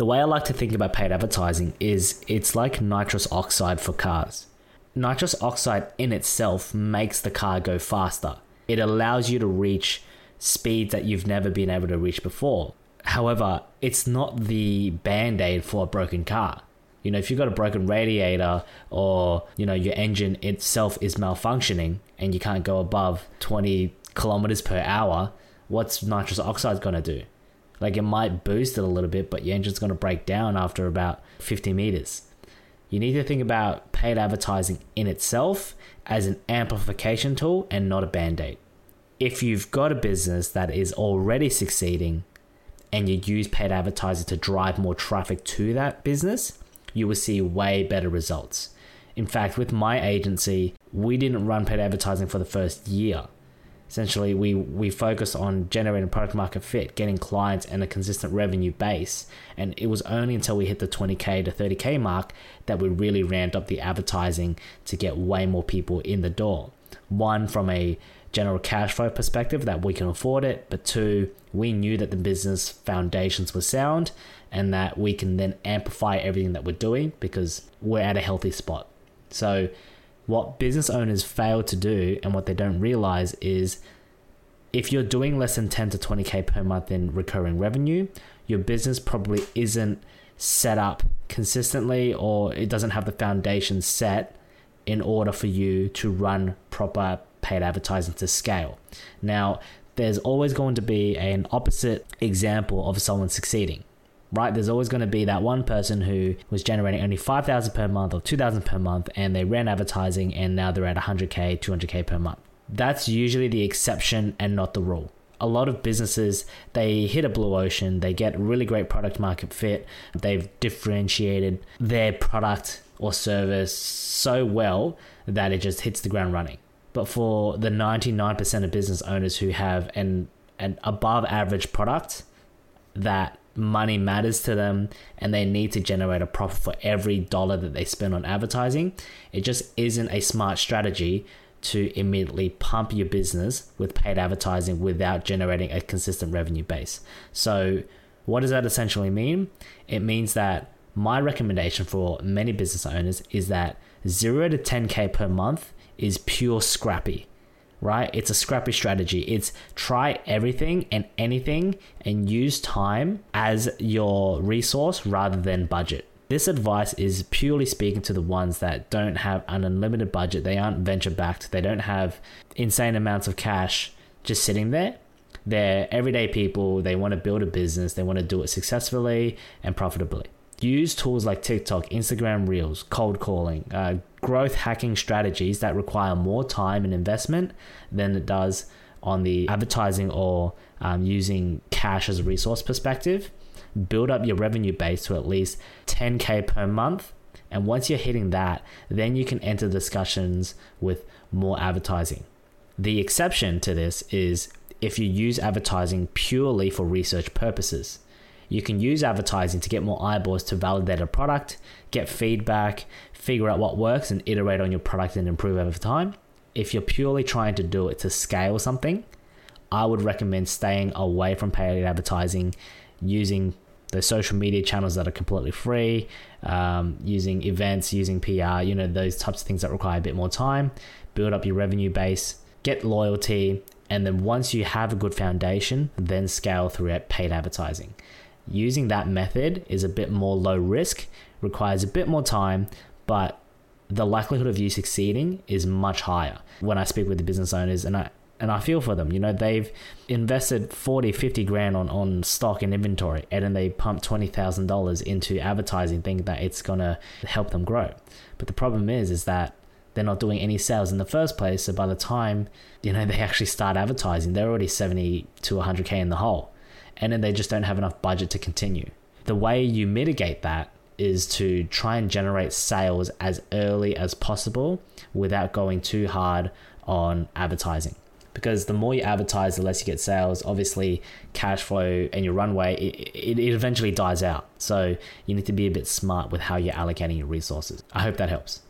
The way I like to think about paid advertising is it's like nitrous oxide for cars. Nitrous oxide in itself makes the car go faster. It allows you to reach speeds that you've never been able to reach before. However, it's not the band aid for a broken car. You know, if you've got a broken radiator or, you know, your engine itself is malfunctioning and you can't go above 20 kilometers per hour, what's nitrous oxide going to do? Like it might boost it a little bit, but your engine's going to break down after about 50 meters. You need to think about paid advertising in itself as an amplification tool and not a band aid. If you've got a business that is already succeeding and you use paid advertising to drive more traffic to that business, you will see way better results. In fact, with my agency, we didn't run paid advertising for the first year. Essentially, we, we focused on generating product market fit, getting clients, and a consistent revenue base. And it was only until we hit the 20K to 30K mark that we really ramped up the advertising to get way more people in the door. One, from a general cash flow perspective, that we can afford it, but two, we knew that the business foundations were sound and that we can then amplify everything that we're doing because we're at a healthy spot. So, what business owners fail to do and what they don't realize is if you're doing less than 10 to 20k per month in recurring revenue, your business probably isn't set up consistently or it doesn't have the foundation set in order for you to run proper paid advertising to scale. Now, there's always going to be an opposite example of someone succeeding right? There's always going to be that one person who was generating only 5,000 per month or 2,000 per month and they ran advertising and now they're at 100K, 200K per month. That's usually the exception and not the rule. A lot of businesses, they hit a blue ocean, they get really great product market fit, they've differentiated their product or service so well that it just hits the ground running. But for the 99% of business owners who have an, an above average product that money matters to them and they need to generate a profit for every dollar that they spend on advertising, it just isn't a smart strategy to immediately pump your business with paid advertising without generating a consistent revenue base. So, what does that essentially mean? It means that my recommendation for many business owners is that 0 to 10k per month is pure scrappy right? It's a scrappy strategy. It's try everything and anything and use time as your resource rather than budget. This advice is purely speaking to the ones that don't have an unlimited budget, they aren't venture backed, they don't have insane amounts of cash just sitting there. They're everyday people, they want to build a business, they want to do it successfully and profitably. Use tools like TikTok, Instagram Reels, cold calling, uh, growth hacking strategies that require more time and investment than it does on the advertising or um, using cash as a resource perspective. Build up your revenue base to at least 10K per month. And once you're hitting that, then you can enter discussions with more advertising. The exception to this is if you use advertising purely for research purposes. You can use advertising to get more eyeballs to validate a product, get feedback, figure out what works, and iterate on your product and improve over time. If you're purely trying to do it to scale something, I would recommend staying away from paid advertising, using the social media channels that are completely free, um, using events, using PR, you know, those types of things that require a bit more time, build up your revenue base, get loyalty, and then once you have a good foundation, then scale through paid advertising. Using that method is a bit more low risk, requires a bit more time, but the likelihood of you succeeding is much higher. When I speak with the business owners and I and I feel for them, you know, they've invested 40, 50 grand on, on stock and inventory and then they pump $20,000 into advertising thinking that it's going to help them grow. But the problem is, is that they're not doing any sales in the first place. So by the time, you know, they actually start advertising, they're already 70 to 100K in the hole and then they just don't have enough budget to continue. The way you mitigate that is to try and generate sales as early as possible without going too hard on advertising. Because the more you advertise, the less you get sales. Obviously, cash flow and your runway, it, it, eventually dies out. So you need to be a bit smart with how you're allocating your resources. I hope that helps.